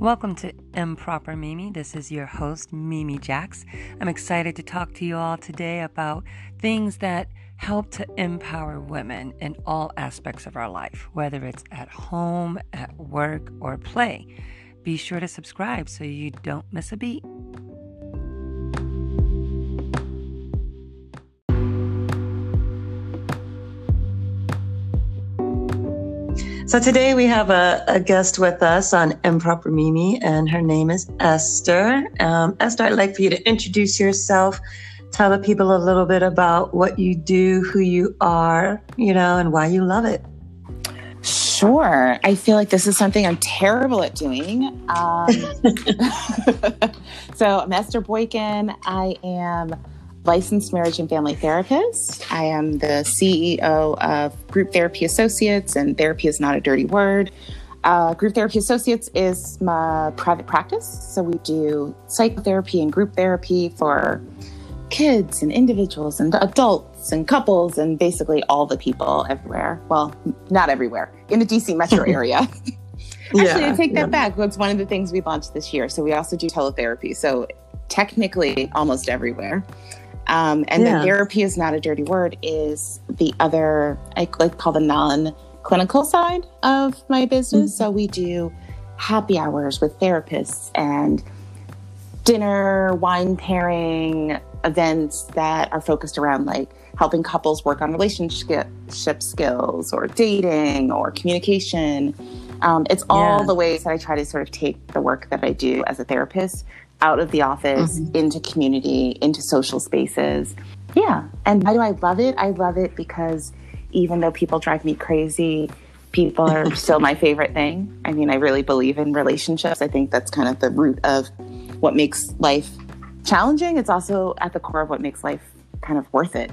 Welcome to Improper Mimi. This is your host, Mimi Jax. I'm excited to talk to you all today about things that help to empower women in all aspects of our life, whether it's at home, at work, or play. Be sure to subscribe so you don't miss a beat. So today we have a, a, guest with us on Improper Mimi, and her name is Esther. Um, Esther, I'd like for you to introduce yourself, tell the people a little bit about what you do, who you are, you know, and why you love it. Sure. I feel like this is something I'm terrible at doing. Um, so I'm Esther Boykin. I am licensed marriage and family therapist. I am the CEO of Group Therapy Associates, and therapy is not a dirty word. Uh, group Therapy Associates is my private practice. So we do psychotherapy and group therapy for kids and individuals and adults and couples and basically all the people everywhere. Well, not everywhere, in the DC metro area. Actually, yeah, I take that yeah. back. That's one of the things we launched this year. So we also do teletherapy. So technically almost everywhere. Um, and yeah. the therapy is not a dirty word is the other, I like call the non clinical side of my business. Mm-hmm. So we do happy hours with therapists and dinner, wine pairing events that are focused around like helping couples work on relationship skills or dating or communication. Um, it's all yeah. the ways that I try to sort of take the work that I do as a therapist out of the office mm-hmm. into community, into social spaces. Yeah. And why do I love it? I love it because even though people drive me crazy, people are still my favorite thing. I mean, I really believe in relationships. I think that's kind of the root of what makes life challenging. It's also at the core of what makes life kind of worth it,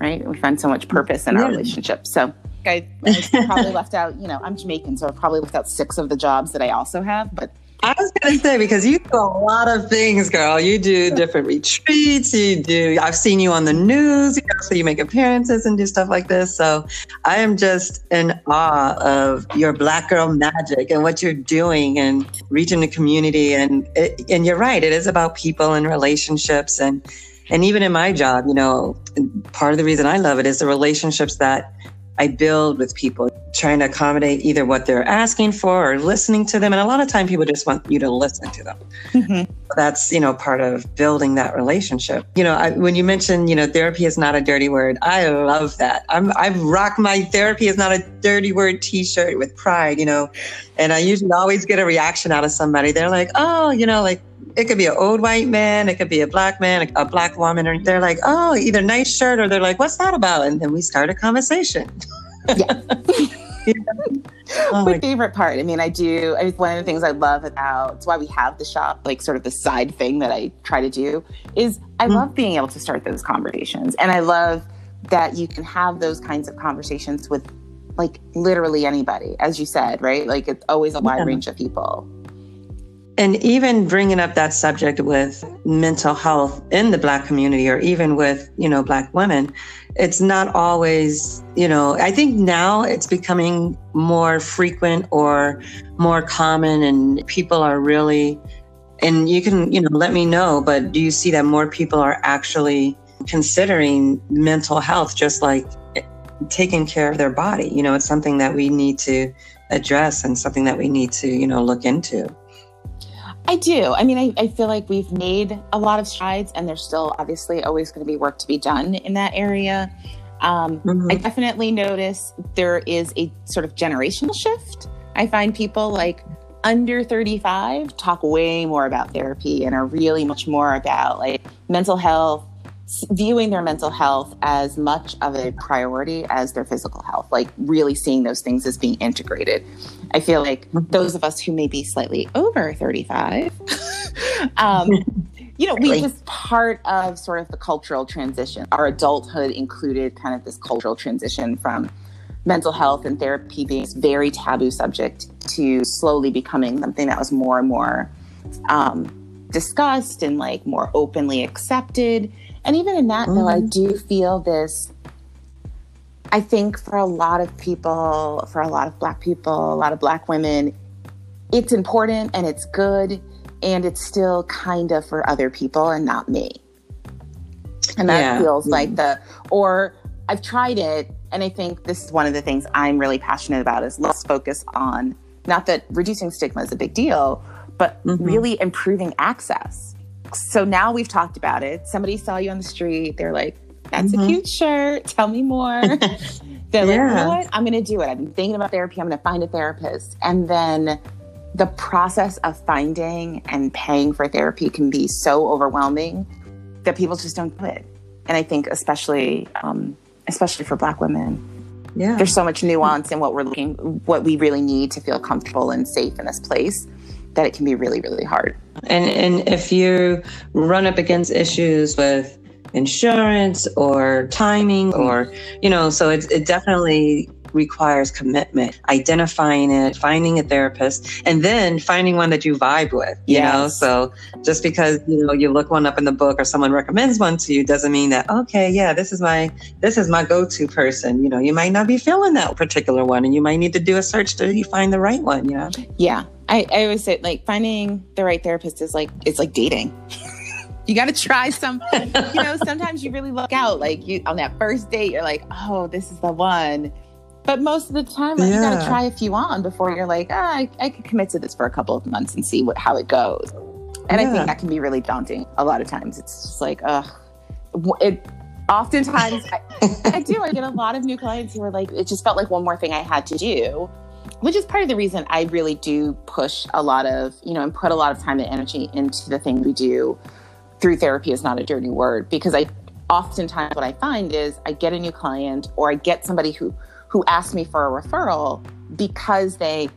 right? We find so much purpose in our relationships. So I, I probably left out, you know, I'm Jamaican, so I probably left out six of the jobs that I also have, but I was going to say because you do a lot of things, girl. You do different retreats. You do. I've seen you on the news. You know, so you make appearances and do stuff like this. So I am just in awe of your Black girl magic and what you're doing and reaching the community. And it, and you're right. It is about people and relationships and and even in my job, you know, part of the reason I love it is the relationships that I build with people, trying to accommodate either what they're asking for or listening to them. And a lot of time people just want you to listen to them. Mm-hmm. That's, you know, part of building that relationship. You know, I, when you mentioned, you know, therapy is not a dirty word, I love that. I'm, I rock my therapy is not a dirty word t-shirt with pride, you know, and I usually always get a reaction out of somebody. They're like, oh, you know, like, it could be an old white man, it could be a black man, a black woman, or they're like, oh, either nice shirt, or they're like, what's that about? And then we start a conversation. Yeah. Oh my, my favorite part. I mean, I do. I, one of the things I love about it's why we have the shop, like sort of the side thing that I try to do, is I mm. love being able to start those conversations, and I love that you can have those kinds of conversations with like literally anybody, as you said, right? Like it's always a wide yeah. range of people and even bringing up that subject with mental health in the black community or even with you know black women it's not always you know i think now it's becoming more frequent or more common and people are really and you can you know let me know but do you see that more people are actually considering mental health just like taking care of their body? You know it's something that we need to address and something that we need to you know look into I do. I mean, I, I, feel like we've made a lot of strides, and there's still obviously always going to be work to be done in that area. Um, mm-hmm. I definitely notice there is a sort of generational shift. I find people like under 35 talk way more about therapy and are really much more about like mental health, viewing their mental health as much of a priority as their physical health, like really seeing those things as being integrated. I feel like mm-hmm. those of us who may be slightly over 35, um, you know, we just part of sort of the cultural transition. Our adulthood included kind of this cultural transition from mental health and therapy being a very taboo subject to slowly becoming something that was more and more um, discussed and like more openly accepted and even in that, mm-hmm. though, I mm-hmm. do feel this. I think for a lot of people, for a lot of Black people, a lot of Black women, it's important and it's good and it's still kind of for other people and not me. And that yeah. feels like the, or I've tried it. And I think this is one of the things I'm really passionate about is let's focus on not that reducing stigma is a big deal, but mm-hmm. really improving access. So now we've talked about it. Somebody saw you on the street. They're like, that's mm-hmm. a cute shirt. Tell me more. They're yeah. like, you know what? I'm going to do it. I've been thinking about therapy. I'm going to find a therapist. And then the process of finding and paying for therapy can be so overwhelming that people just don't do it. And I think especially, um, especially for Black women, yeah. there's so much nuance in what we're looking, what we really need to feel comfortable and safe in this place that it can be really, really hard. And and if you run up against issues with insurance or timing or you know so it, it definitely requires commitment identifying it finding a therapist and then finding one that you vibe with you yes. know so just because you know you look one up in the book or someone recommends one to you doesn't mean that okay yeah this is my this is my go-to person. You know you might not be feeling that particular one and you might need to do a search to you find the right one you know? Yeah. I, I always say like finding the right therapist is like it's like dating. You got to try some you know sometimes you really look out like you on that first date you're like oh this is the one but most of the time yeah. you got to try a few on before you're like oh, I, I could commit to this for a couple of months and see what how it goes and yeah. i think that can be really daunting a lot of times it's just like ugh it oftentimes I, I do i get a lot of new clients who are like it just felt like one more thing i had to do which is part of the reason I really do push a lot of, you know, and put a lot of time and energy into the thing we do through therapy is not a dirty word because I oftentimes what I find is I get a new client or I get somebody who who asked me for a referral because they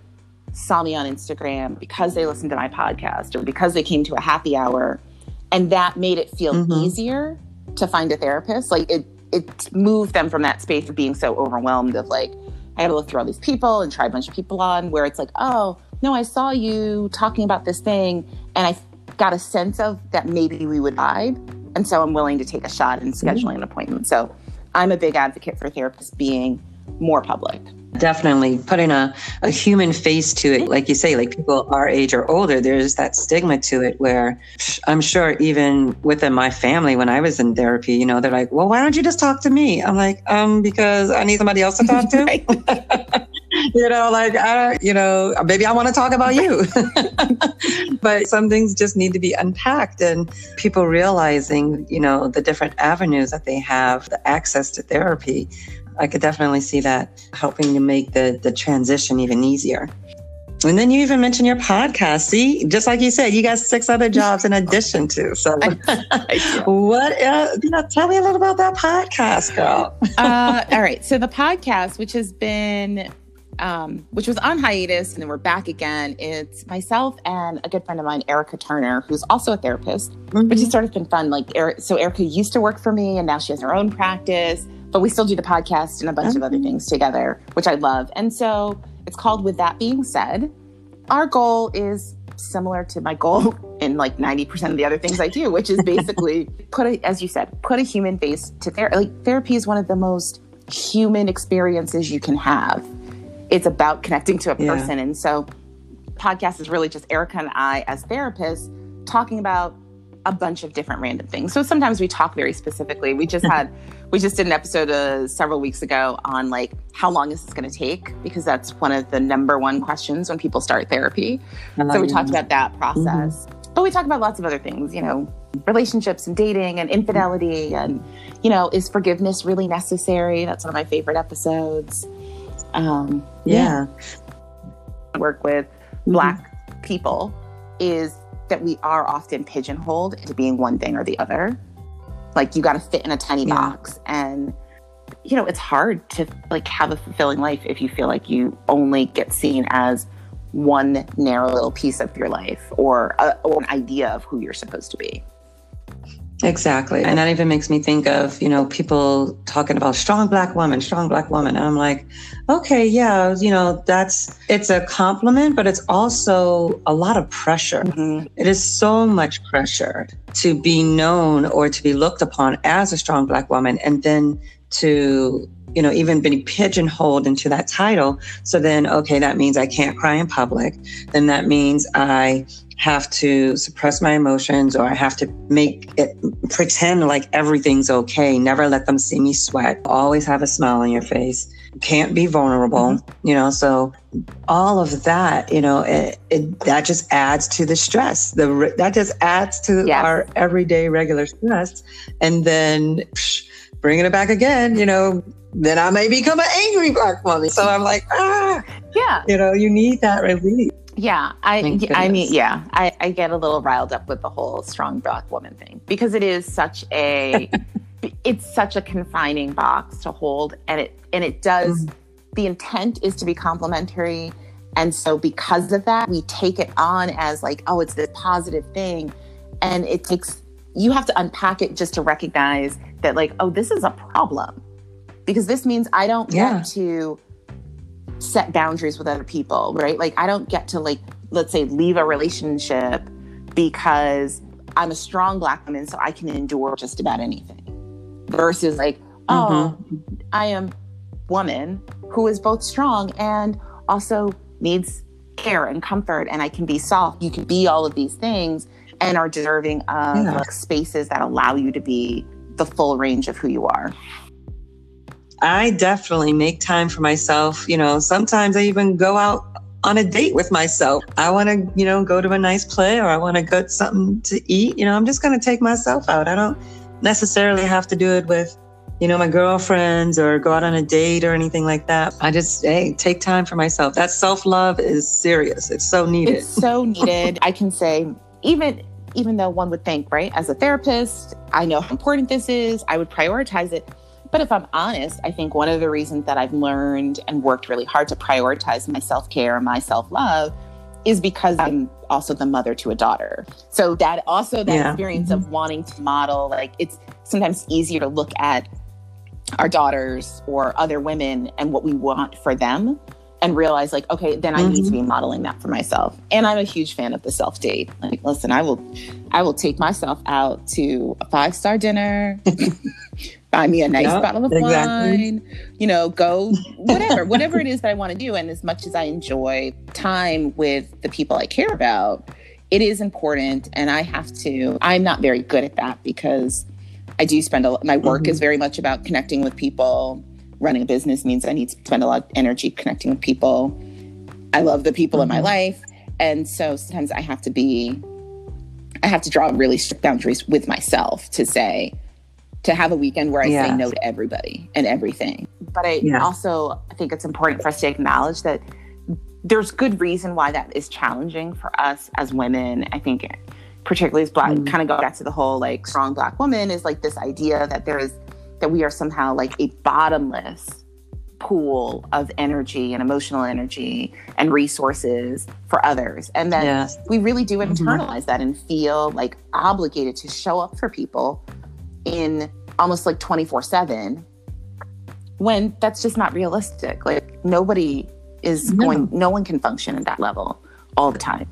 saw me on Instagram, because they listened to my podcast, or because they came to a happy hour, and that made it feel mm-hmm. easier to find a therapist. Like it it moved them from that space of being so overwhelmed of like I got to look through all these people and try a bunch of people on where it's like, oh, no, I saw you talking about this thing and I got a sense of that maybe we would vibe. And so I'm willing to take a shot in scheduling mm-hmm. an appointment. So I'm a big advocate for therapists being more public. Definitely putting a, a human face to it. Like you say, like people our age or older, there's that stigma to it where I'm sure even within my family, when I was in therapy, you know, they're like, well, why don't you just talk to me? I'm like, um, because I need somebody else to talk to. you know, like, I, you know, maybe I want to talk about you. but some things just need to be unpacked and people realizing, you know, the different avenues that they have, the access to therapy. I could definitely see that helping to make the, the transition even easier. And then you even mentioned your podcast. See, just like you said, you got six other jobs in addition to. So, what? Uh, you know, tell me a little about that podcast, girl. uh, all right. So the podcast, which has been um, which was on hiatus, and then we're back again. It's myself and a good friend of mine, Erica Turner, who's also a therapist, mm-hmm. which has sort of been fun. Like, Eric, so Erica used to work for me, and now she has her own practice, but we still do the podcast and a bunch of other things together, which I love. And so it's called With That Being Said. Our goal is similar to my goal in like 90% of the other things I do, which is basically put a, as you said, put a human face to therapy. Like therapy is one of the most human experiences you can have it's about connecting to a person. Yeah. And so podcast is really just Erica and I as therapists talking about a bunch of different random things. So sometimes we talk very specifically. We just had we just did an episode uh, several weeks ago on like how long is this going to take because that's one of the number one questions when people start therapy. So we talked about that process. Mm-hmm. But we talk about lots of other things, you know, relationships and dating and infidelity and you know, is forgiveness really necessary? That's one of my favorite episodes. Um, yeah. yeah. Work with mm-hmm. Black people is that we are often pigeonholed into being one thing or the other. Like you got to fit in a tiny yeah. box and you know, it's hard to like have a fulfilling life if you feel like you only get seen as one narrow little piece of your life or, a, or an idea of who you're supposed to be. Exactly. And that even makes me think of, you know, people talking about strong black woman, strong black woman. And I'm like, okay, yeah, you know, that's, it's a compliment, but it's also a lot of pressure. Mm-hmm. It is so much pressure to be known or to be looked upon as a strong black woman and then to you know, even been pigeonholed into that title. So then, okay, that means I can't cry in public. Then that means I have to suppress my emotions or I have to make it pretend like everything's okay. Never let them see me sweat. Always have a smile on your face. Can't be vulnerable, mm-hmm. you know. So all of that, you know, it, it, that just adds to the stress. The that just adds to yes. our everyday regular stress, and then. Psh, bringing it back again, you know, then I may become an angry black woman. So I'm like, ah, yeah, you know, you need that relief. Yeah, I I mean, yeah, I, I get a little riled up with the whole strong black woman thing because it is such a it's such a confining box to hold and it and it does mm. the intent is to be complimentary and so because of that we take it on as like oh it's this positive thing and it takes you have to unpack it just to recognize that like oh this is a problem because this means I don't yeah. get to set boundaries with other people, right? Like I don't get to like let's say leave a relationship because I'm a strong black woman so I can endure just about anything. Versus like, oh, mm-hmm. I am woman who is both strong and also needs care and comfort and I can be soft. You can be all of these things and are deserving of yeah. like, spaces that allow you to be the full range of who you are. I definitely make time for myself. You know, sometimes I even go out on a date with myself. I want to, you know, go to a nice play or I want to go to something to eat. You know, I'm just going to take myself out. I don't necessarily have to do it with, you know, my girlfriends or go out on a date or anything like that. I just, hey, take time for myself. That self love is serious. It's so needed. It's so needed. I can say, even even though one would think, right, as a therapist, I know how important this is, I would prioritize it. But if I'm honest, I think one of the reasons that I've learned and worked really hard to prioritize my self care and my self love is because I'm also the mother to a daughter. So that also that yeah. experience mm-hmm. of wanting to model, like it's sometimes easier to look at our daughters or other women and what we want for them and realize like okay then i mm-hmm. need to be mm-hmm. modeling that for myself and i'm a huge fan of the self date like listen i will i will take myself out to a five star dinner buy me a nice yep, bottle of exactly. wine you know go whatever whatever it is that i want to do and as much as i enjoy time with the people i care about it is important and i have to i'm not very good at that because i do spend a lot my work mm-hmm. is very much about connecting with people running a business means I need to spend a lot of energy connecting with people. I love the people mm-hmm. in my mm-hmm. life. And so sometimes I have to be, I have to draw really strict boundaries with myself to say, to have a weekend where I yes. say no to everybody and everything. But I yeah. also I think it's important for us to acknowledge that there's good reason why that is challenging for us as women. I think particularly as black, mm. kind of go back to the whole like strong black woman is like this idea that there is that we are somehow like a bottomless pool of energy and emotional energy and resources for others. And then yes. we really do mm-hmm. internalize mm-hmm. that and feel like obligated to show up for people in almost like 24 7 when that's just not realistic. Like nobody is no. going, no one can function at that level all the time.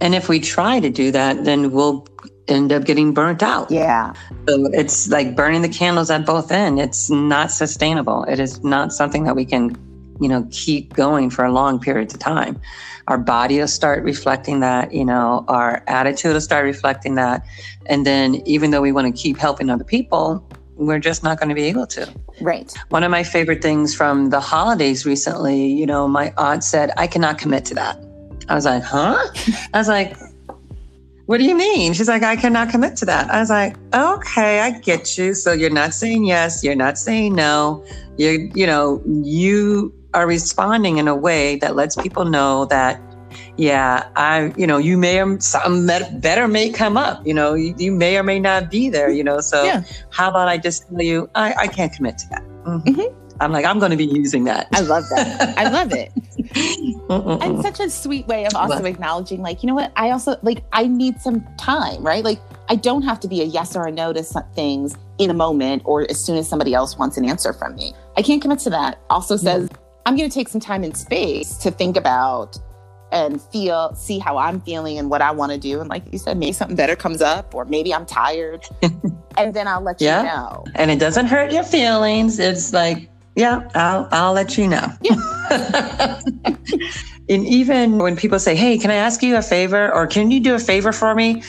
And if we try to do that, then we'll end up getting burnt out. Yeah. So it's like burning the candles at both ends. It's not sustainable. It is not something that we can, you know, keep going for a long period of time. Our body will start reflecting that, you know, our attitude will start reflecting that. And then even though we want to keep helping other people, we're just not going to be able to. Right. One of my favorite things from the holidays recently, you know, my aunt said, I cannot commit to that. I was like, huh? I was like, what do you mean? She's like, I cannot commit to that. I was like, okay, I get you. So you're not saying yes, you're not saying no. You're, you know, you are responding in a way that lets people know that, yeah, I, you know, you may or something better may come up. You know, you, you may or may not be there. You know, so yeah. how about I just tell you, I, I can't commit to that. Mm-hmm. Mm-hmm. I'm like, I'm going to be using that. I love that. I love it. and such a sweet way of also acknowledging, like, you know what? I also, like, I need some time, right? Like, I don't have to be a yes or a no to some things in a moment or as soon as somebody else wants an answer from me. I can't commit to that. Also says, yeah. I'm going to take some time and space to think about and feel, see how I'm feeling and what I want to do. And like you said, maybe something better comes up, or maybe I'm tired, and then I'll let yeah. you know. And it doesn't hurt your feelings. It's like yeah, I'll I'll let you know. Yeah. and even when people say, "Hey, can I ask you a favor?" or "Can you do a favor for me?"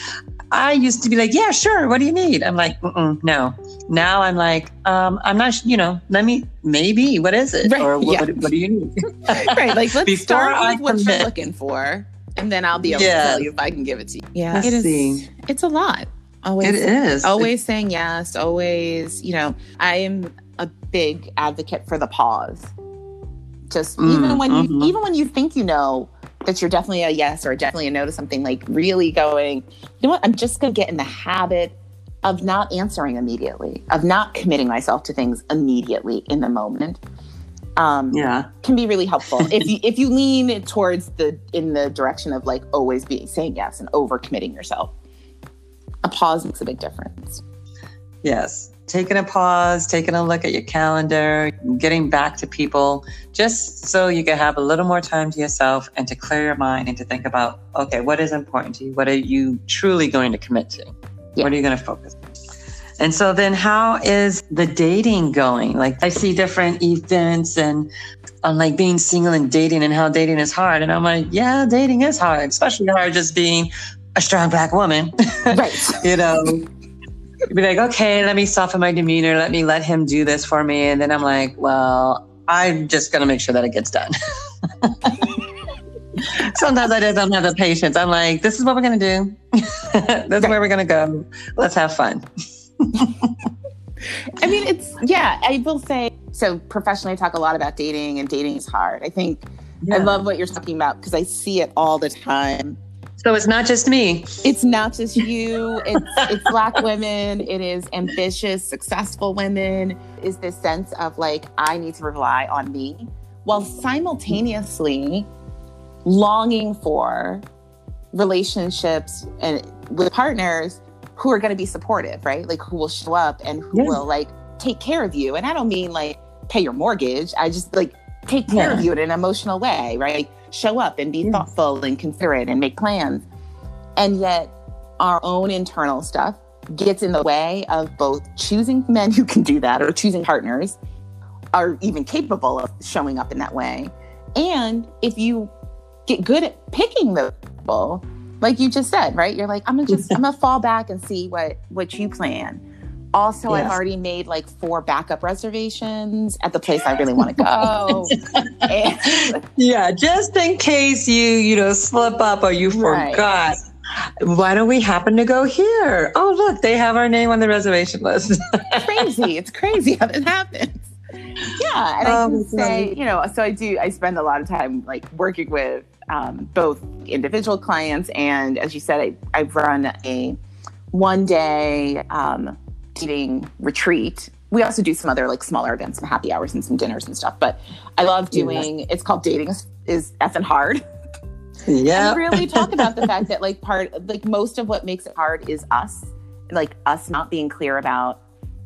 I used to be like, "Yeah, sure. What do you need?" I'm like, "No." Now I'm like, um, "I'm not. You know, let me. Maybe. What is it? Right, or what, yeah. what, what do you need?" right. Like let's start I with what commit. you're looking for, and then I'll be able Yeah. to tell you if I can give it to you. Yeah, Let's it is. see. It's a lot. Always. it is always saying yes always you know i am a big advocate for the pause just Mm, even when you mhm. even when you think you know that you're definitely a yes or definitely a no to something like really going you know what i'm just going to get in the habit of not answering immediately of not committing myself to things immediately in the moment um Yeah. can be really helpful if you if you lean towards the in the direction of like always being saying yes and over committing yourself a pause makes a big difference Yes. Taking a pause, taking a look at your calendar, getting back to people, just so you can have a little more time to yourself and to clear your mind and to think about, okay, what is important to you? What are you truly going to commit to? Yeah. What are you going to focus on? And so then how is the dating going? Like I see different events and on like being single and dating and how dating is hard. And I'm like, yeah, dating is hard, especially hard just being a strong black woman. right you know, be like, okay, let me soften my demeanor. Let me let him do this for me. And then I'm like, well, I'm just going to make sure that it gets done. Sometimes I just don't have the patience. I'm like, this is what we're going to do. this is where we're going to go. Let's have fun. i mean it's yeah i will say so professionally i talk a lot about dating and dating is hard i think i love what you're talking about because i see it all the time So it's not just me. it's not just you. It's it's black women. It is ambitious successful women. Is this sense of like i need to rely on me while simultaneously longing for relationships and with partners who are going to be supportive right? Like who will show up and who Yeah. will like take care of you. And i don't mean like pay your mortgage. I just like take care of you in an emotional way right show up and be Yeah. thoughtful and considerate and make plans. And yet our own internal stuff gets in the way of both choosing men who can do that or choosing partners are even capable of showing up in that way. And if you get good at picking those people like you just said right? You're like i'm gonna just i'm gonna fall back and see what what you plan also i've already made like four backup reservations at the place i really want to go and, Yeah, just in case you, you know, slip up or you Right. forgot. Why don't we happen to go here? Oh, look, they have our name on the reservation list. crazy. It's crazy how this happens. Yeah, and I Oh, can say, God. you know, so I do. I spend a lot of time like working with um, both individual clients and, as you said, I, I run a one day um, dating retreat. We also do some other like smaller events, some happy hours and some dinners and stuff. But I love Yeah. doing. It's called dating is, effing hard yeah. and really talk about the fact that like part like most of what makes it hard is us like us not being clear about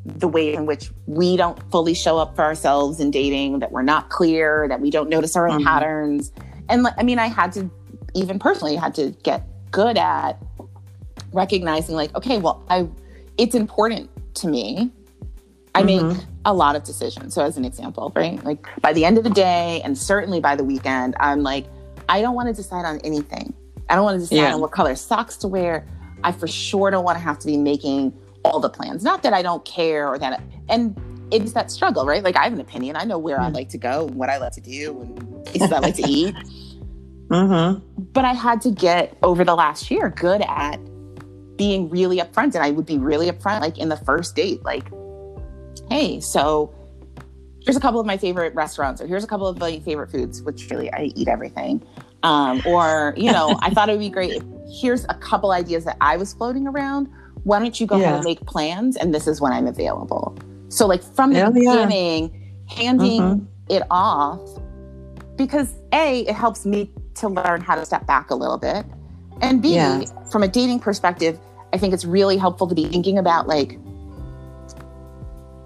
the way in which we don't fully show up for ourselves in dating that we're not clear that we don't notice our own Mhm. patterns and like i mean i had to even personally had to get good at recognizing like okay well i it's important to me i make Mhm. a lot of decisions so as an example right like by the end of the day and certainly by the weekend i'm like i don't want to decide on anything i don't want to decide Yeah. on what color socks to wear i for sure don't want to have to be making all the plans not that i don't care or that and it's that struggle right like i have an opinion i know where i Mm. like to go and what i like to do and places i like to eat Mm-hmm. but I had to get over the last year good at being really upfront. And I would be really upfront, like in the first date, like, hey, so here's a couple of my favorite restaurants, or here's a couple of my favorite foods, which really I eat everything. Um, or, you know, I thought it would be great. Here's a couple ideas that I was floating around. Why don't you go ahead Yeah. and make plans? And this is when I'm available. So, like, from the Hell yeah. beginning, handing Mhm. it off because A, it helps me to learn how to step back a little bit. And B, Yeah. from a dating perspective, I think it's really helpful to be thinking about like,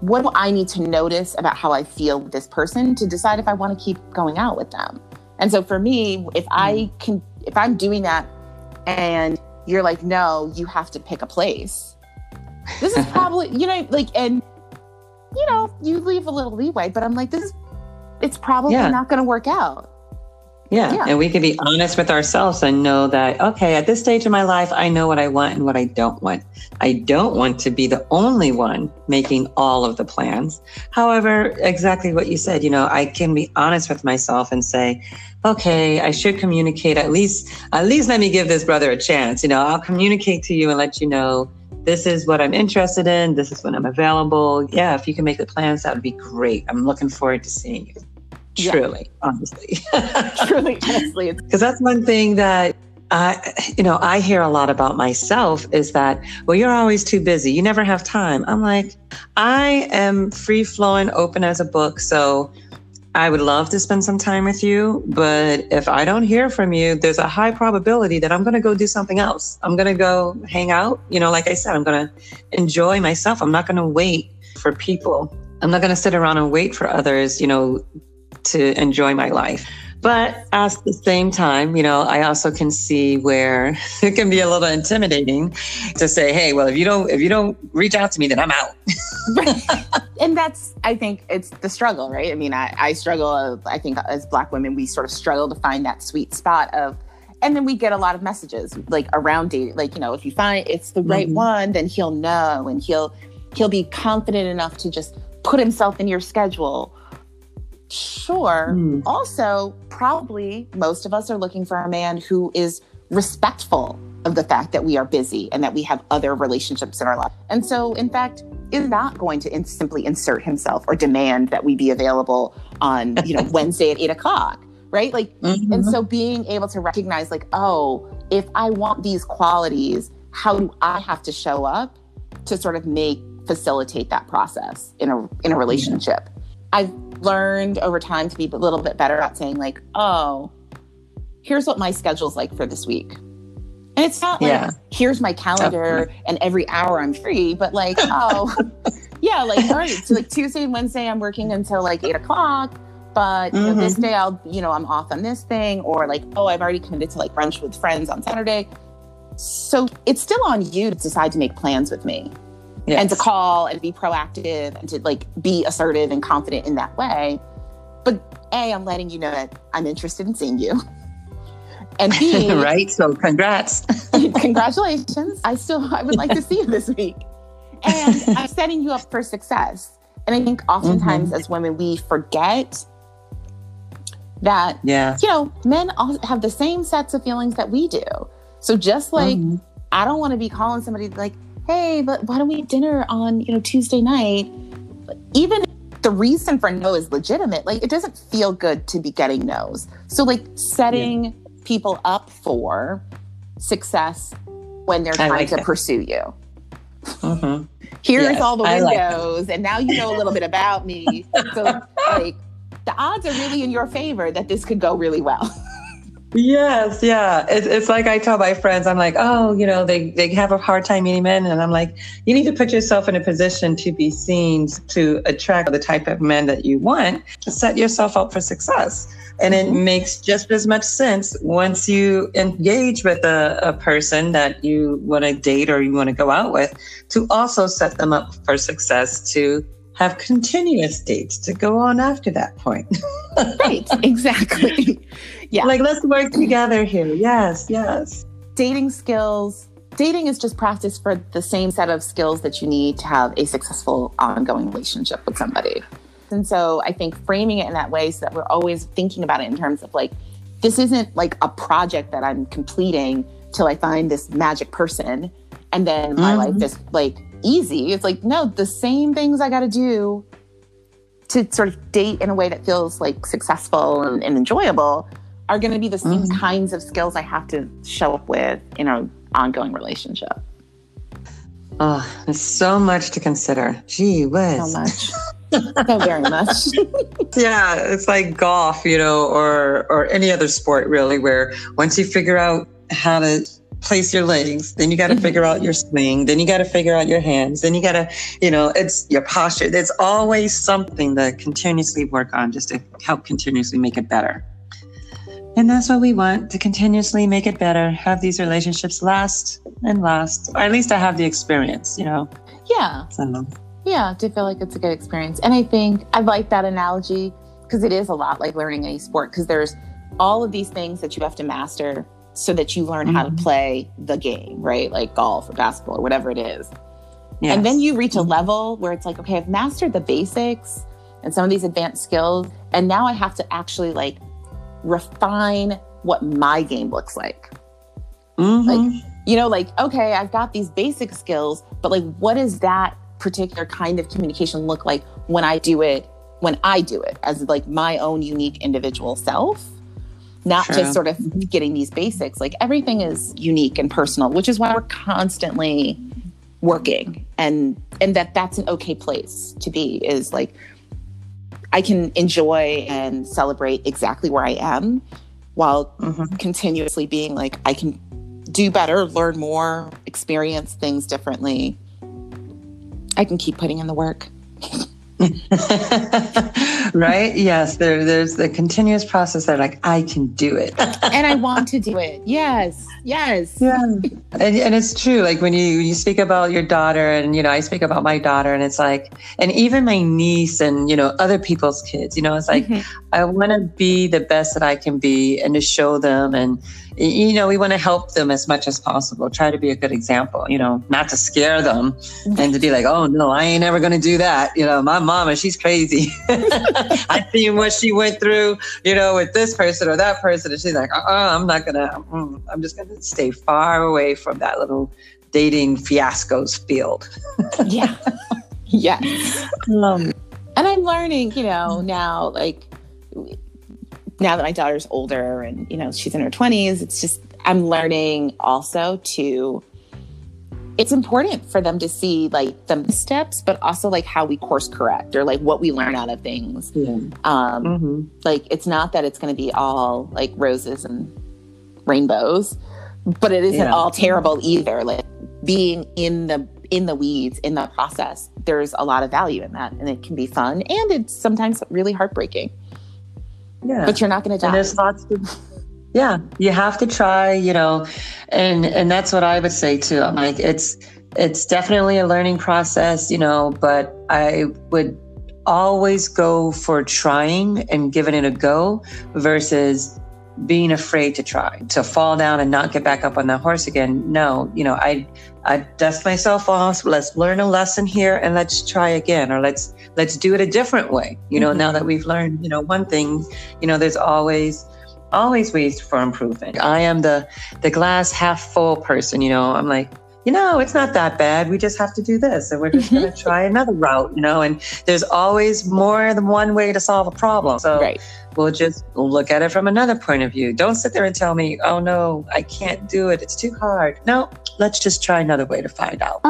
what do I need to notice about how I feel with this person to decide if I want to keep going out with them? And so for me, if I mm. can, if I'm doing that and you're like, no, you have to pick a place, this is probably, you know, like, and you know, you leave a little leeway, but I'm like, this is, it's probably yeah. not going to work out. Yeah. yeah. And we can be honest with ourselves and know that, okay, at this stage of my life, I know what I want and what I don't want. I don't want to be the only one making all of the plans. However, exactly what you said, you know, I can be honest with myself and say, okay, I should communicate at least, at least let me give this brother a chance. You know, I'll communicate to you and let you know this is what I'm interested in. This is when I'm available. Yeah, if you can make the plans, that would be great. I'm looking forward to seeing you. Truly, yeah. honestly. Truly, honestly. Because that's one thing that I, you know, I hear a lot about myself is that, well, you're always too busy. You never have time. I'm like, I am free flowing, open as a book. So I would love to spend some time with you, but if I don't hear from you, there's a high probability that I'm going to go do something else. I'm going to go hang out. You know, like I said, I'm going to enjoy myself. I'm not going to wait for people. I'm not going to sit around and wait for others, you know, to enjoy my life. But at the same time, you know, I also can see where it can be a little intimidating to say, "Hey, well, if you don't if you don't reach out to me, then I'm out." and that's, I think, it's the struggle, right? I mean, I, I struggle. I think as Black women, we sort of struggle to find that sweet spot of and then we get a lot of messages like around dating like you know if you find it's the right mm-hmm. one then he'll know and he'll he'll be confident enough to just put himself in your schedule Sure. Mm. Also, probably most of us are looking for a man who is respectful of the fact that we are busy and that we have other relationships in our life. And so, in fact, is not going to in- simply insert himself or demand that we be available on, you know, Wednesday at eight o'clock, right? Like, mm-hmm. and so being able to recognize, like, oh, if I want these qualities, how do I have to show up to sort of make facilitate that process in a in a relationship? I've learned over time to be a little bit better at saying, like, oh, here's what my schedule's like for this week. And it's not like, yeah. here's my calendar and every hour I'm free, but like, oh, yeah, like, all right, so like Tuesday and Wednesday, I'm working until like eight o'clock. But mm-hmm. know, this day, I'll, you know, I'm off on this thing, or like, oh, I've already committed to like brunch with friends on Saturday. So it's still on you to decide to make plans with me yes. and to call and be proactive and to like be assertive and confident in that way. But A, I'm letting you know that I'm interested in seeing you. And B, right? So congrats. congratulations. I still I would like to see you this week. And I'm setting you up for success. And I think oftentimes mm-hmm. as women we forget that yeah. you know, men all have the same sets of feelings that we do. So just like mm-hmm. I don't want to be calling somebody like, hey, but why don't we dinner on, you know, Tuesday night? Even the reason for no is legitimate, like it doesn't feel good to be getting no's. So like setting yeah. people up for success when they're trying like to pursue you. Mm-hmm. Here's yes, all the windows, like and now you know a little bit about me. So like the odds are really in your favor that this could go really well. Yes, yeah. It's, it's like I tell my friends, I'm like, oh, you know, they, they have a hard time meeting men. And I'm like, you need to put yourself in a position to be seen to attract the type of men that you want to set yourself up for success. And it mm-hmm. makes just as much sense once you engage with a, a person that you want to date or you want to go out with to also set them up for success to have continuous dates to go on after that point. right, exactly. Yeah. Like, let's work together here. Yes, yes. Dating skills. Dating is just practice for the same set of skills that you need to have a successful ongoing relationship with somebody. And so I think framing it in that way so that we're always thinking about it in terms of like, this isn't like a project that I'm completing till I find this magic person and then my mm-hmm. life is like easy. It's like, no, the same things I got to do to sort of date in a way that feels like successful and, and enjoyable are going to be the same mm-hmm. kinds of skills I have to show up with in an ongoing relationship. Oh, there's so much to consider. Gee whiz. So much. so very much. yeah, it's like golf, you know, or or any other sport really, where once you figure out how to place your legs, then you got to mm-hmm. figure out your swing, then you got to figure out your hands, then you got to, you know, it's your posture. There's always something to continuously work on just to help continuously make it better. And that's what we want to continuously make it better, have these relationships last and last, or at least I have the experience, you know? Yeah. So. Yeah, to feel like it's a good experience. And I think I like that analogy because it is a lot like learning any sport because there's all of these things that you have to master so that you learn mm-hmm. how to mm-hmm. play the game, right? Like golf or basketball or whatever it is. Yes. And then you reach a mm-hmm. level where it's like, okay, I've mastered the basics and some of these advanced skills. And now I have to actually like refine what my game looks like. Mm-hmm. Like, you know, like, okay, I've got these basic skills, but like, what does that particular kind of communication look like when I do it, when I do it as like my own unique individual self? Not True. just sort of getting these basics. Like everything is unique and personal, which is why we're constantly working and and that that's an okay place to be is like I can enjoy and celebrate exactly where I am while mm-hmm. continuously being like, I can do better, learn more, experience things differently. I can keep putting in the work. right? Yes, there, there's the continuous process that like I can do it, and I want to do it. Yes, yes, yeah, and, and it's true. Like when you you speak about your daughter, and you know I speak about my daughter, and it's like, and even my niece, and you know other people's kids. You know, it's like mm-hmm. I want to be the best that I can be, and to show them, and you know, we want to help them as much as possible, try to be a good example, you know, not to scare them and to be like, oh, no, I ain't ever going to do that. You know, my mama, she's crazy. I seen what she went through, you know, with this person or that person. And she's like, uh uh-uh, I'm not going to, mm, I'm just going to stay far away from that little dating fiascos field. yeah. Yeah. Um, and I'm learning, you know, now, like, now that my daughter's older and you know she's in her 20s it's just i'm learning also to it's important for them to see like the steps but also like how we course correct or like what we learn out of things yeah. um mm-hmm. like it's not that it's going to be all like roses and rainbows but it isn't yeah. all terrible either like being in the in the weeds in the process there's a lot of value in that and it can be fun and it's sometimes really heartbreaking yeah. But you're not going to die. And there's lots of, yeah, you have to try, you know, and, and that's what I would say too. I'm like, it's, it's definitely a learning process, you know, but I would always go for trying and giving it a go versus being afraid to try to fall down and not get back up on that horse again no you know i i dust myself off let's learn a lesson here and let's try again or let's let's do it a different way you know mm-hmm. now that we've learned you know one thing you know there's always always ways for improvement i am the the glass half full person you know i'm like you know, it's not that bad. We just have to do this. And we're just going to mm-hmm. try another route, you know, and there's always more than one way to solve a problem. So right. we'll just look at it from another point of view. Don't sit there and tell me, oh no, I can't do it. It's too hard. No, let's just try another way to find out.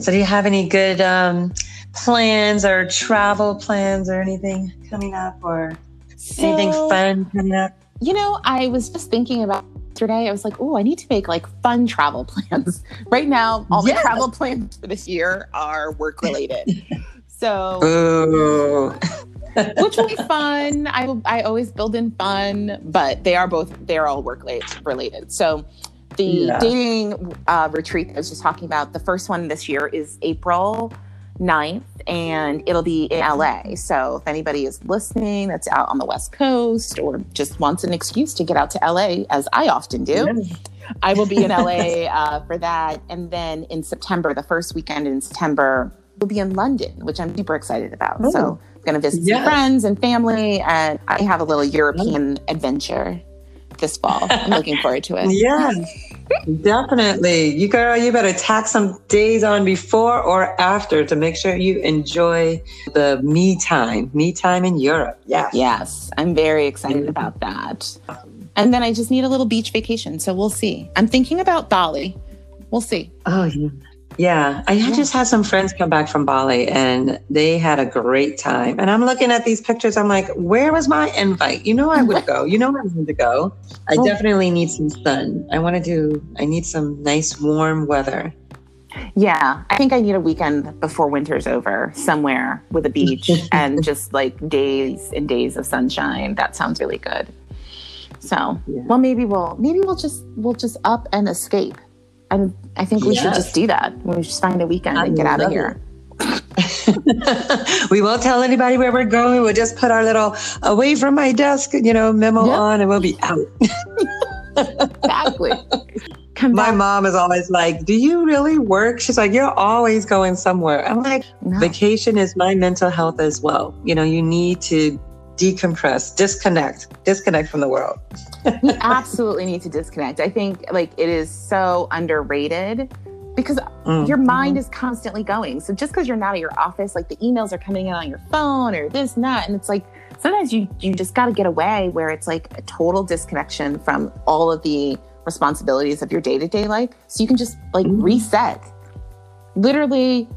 So do you have any good um, plans or travel plans or anything coming up or so, anything fun coming up? You know, I was just thinking about yesterday. I was like, oh, I need to make like fun travel plans. right now, all my travel plans for this year are work related. so, which will be fun. I I always build in fun, but they are both they're all work related. So the yeah. dating uh, retreat I was just talking about, the first one this year is April 9th and it'll be in LA. So if anybody is listening that's out on the West Coast or just wants an excuse to get out to LA, as I often do, I will be in LA uh, for that. And then in September, the first weekend in September, we'll be in London, which I'm super excited about. So I'm going to visit yes. friends and family, and I have a little European adventure this fall. I'm looking forward to it. Yeah. Definitely. You girl, you better tack some days on before or after to make sure you enjoy the me time, me time in Europe. Yes. Yes. I'm very excited mm-hmm. about that. And then I just need a little beach vacation. So we'll see. I'm thinking about Bali. We'll see. Oh, yeah. Yeah, I yeah. just had some friends come back from Bali and they had a great time. And I'm looking at these pictures. I'm like, where was my invite? You know, I would go. You know, I wanted to go. I oh. definitely need some sun. I want to do, I need some nice warm weather. Yeah, I think I need a weekend before winter's over somewhere with a beach and just like days and days of sunshine. That sounds really good. So, yeah. well, maybe we'll maybe we'll just we'll just up and escape And I think we yes. should just do that. We just find a weekend I and get out of here. we won't tell anybody where we're going. We'll just put our little away from my desk, you know, memo yep. on and we'll be out. exactly. Come my back. mom is always like, Do you really work? She's like, You're always going somewhere. I'm like, no. Vacation is my mental health as well. You know, you need to decompress, disconnect, disconnect from the world. you absolutely need to disconnect. I think like it is so underrated because mm. your mind is constantly going. So just because you're not at your office, like the emails are coming in on your phone or this and that, and it's like sometimes you you just got to get away where it's like a total disconnection from all of the responsibilities of your day to day life, so you can just like mm. reset. Literally,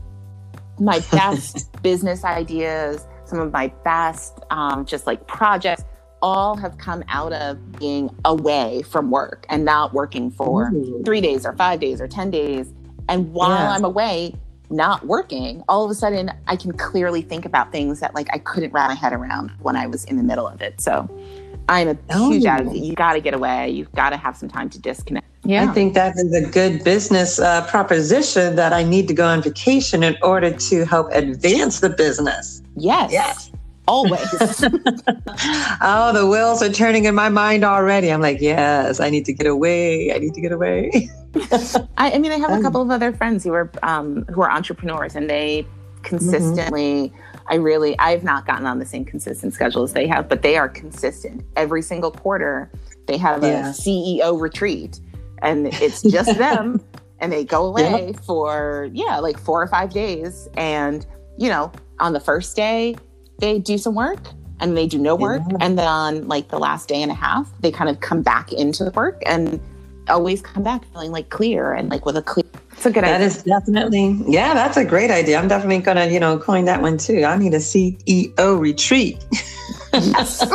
my best business ideas, some of my best um, just like projects all have come out of being away from work and not working for Ooh. three days or five days or 10 days and while yeah. I'm away, not working, all of a sudden I can clearly think about things that like I couldn't wrap my head around when I was in the middle of it. So I'm a oh. huge advocate. You got to get away. You've got to have some time to disconnect. Yeah. I think that is a good business uh, proposition that I need to go on vacation in order to help advance the business. Yes. Yes. Always. oh, the wheels are turning in my mind already. I'm like, yes, I need to get away. I need to get away. I, I, mean, I have a couple of other friends who are um, who are entrepreneurs, and they consistently. Mm-hmm. I really, I've not gotten on the same consistent schedule as they have, but they are consistent. Every single quarter, they have yeah. a CEO retreat, and it's just them, and they go away yeah. for yeah, like four or five days, and you know, on the first day, they do some work and they do no work. Yeah. And then on like the last day and a half, they kind of come back into the work and always come back feeling like clear and like with a clear. It's a good that idea. That is definitely, yeah, that's a great idea. I'm definitely going to, you know, coin that one too. I need a CEO retreat. Yes.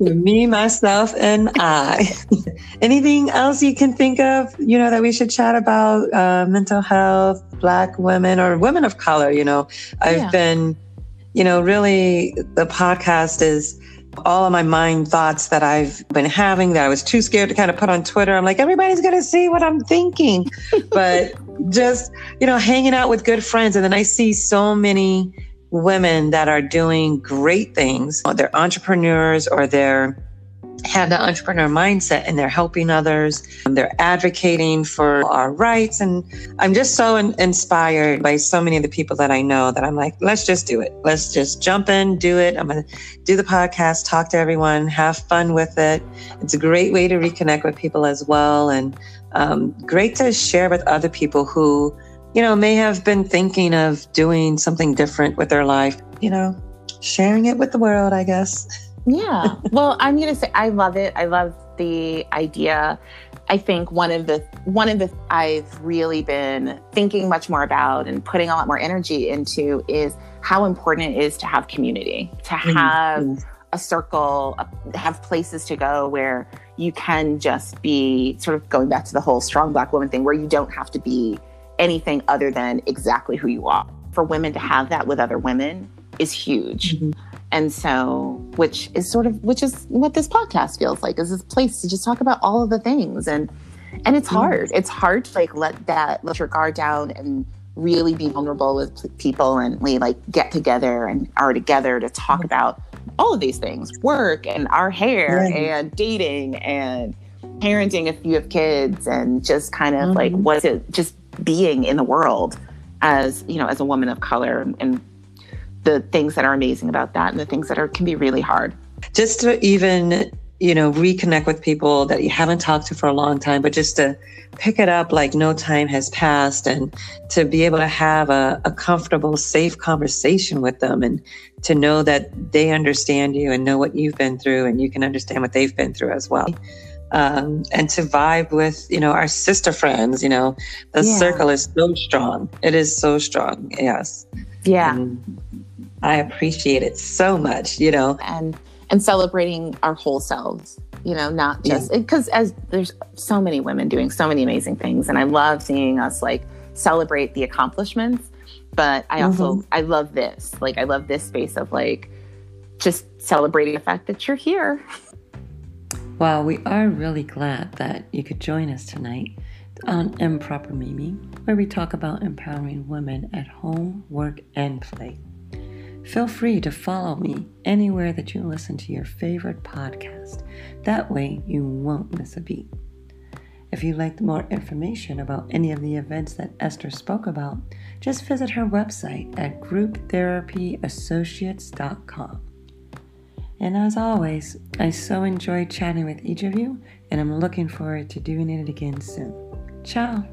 Me, myself, and I. Anything else you can think of, you know, that we should chat about? Uh, mental health, Black women, or women of color. You know, I've yeah. been you know, really the podcast is all of my mind thoughts that I've been having that I was too scared to kind of put on Twitter. I'm like, everybody's going to see what I'm thinking. but just, you know, hanging out with good friends. And then I see so many women that are doing great things. They're entrepreneurs or they're have the entrepreneur mindset and they're helping others. They're advocating for our rights. And I'm just so in- inspired by so many of the people that I know that I'm like, let's just do it. Let's just jump in, do it. I'm going to do the podcast, talk to everyone, have fun with it. It's a great way to reconnect with people as well. And um, great to share with other people who, you know, may have been thinking of doing something different with their life, you know, sharing it with the world, I guess. Yeah. Well, I'm going to say I love it. I love the idea. I think one of the one of the I've really been thinking much more about and putting a lot more energy into is how important it is to have community, to mm-hmm. have mm-hmm. a circle, have places to go where you can just be sort of going back to the whole strong black woman thing where you don't have to be anything other than exactly who you are. For women to have that with other women is huge. Mm-hmm. And so, which is sort of, which is what this podcast feels like, is this place to just talk about all of the things. And, and it's hard. It's hard to like let that, let your guard down and really be vulnerable with people. And we like get together and are together to talk about all of these things work and our hair and dating and parenting if you have kids and just kind of mm-hmm. like what's it just being in the world as you know as a woman of color and the things that are amazing about that and the things that are can be really hard. Just to even you know reconnect with people that you haven't talked to for a long time but just to pick it up like no time has passed and to be able to have a, a comfortable safe conversation with them and to know that they understand you and know what you've been through and you can understand what they've been through as well um, and to vibe with you know our sister friends you know the yeah. circle is so strong it is so strong yes yeah and I appreciate it so much, you know. And and celebrating our whole selves, you know, not just because yeah. as there's so many women doing so many amazing things and I love seeing us like celebrate the accomplishments, but I also mm-hmm. I love this. Like I love this space of like just celebrating the fact that you're here. Well, we are really glad that you could join us tonight on Improper Mimi, where we talk about empowering women at home, work, and play. Feel free to follow me anywhere that you listen to your favorite podcast. That way, you won't miss a beat. If you'd like more information about any of the events that Esther spoke about, just visit her website at grouptherapyassociates.com. And as always, I so enjoyed chatting with each of you, and I'm looking forward to doing it again soon. Ciao!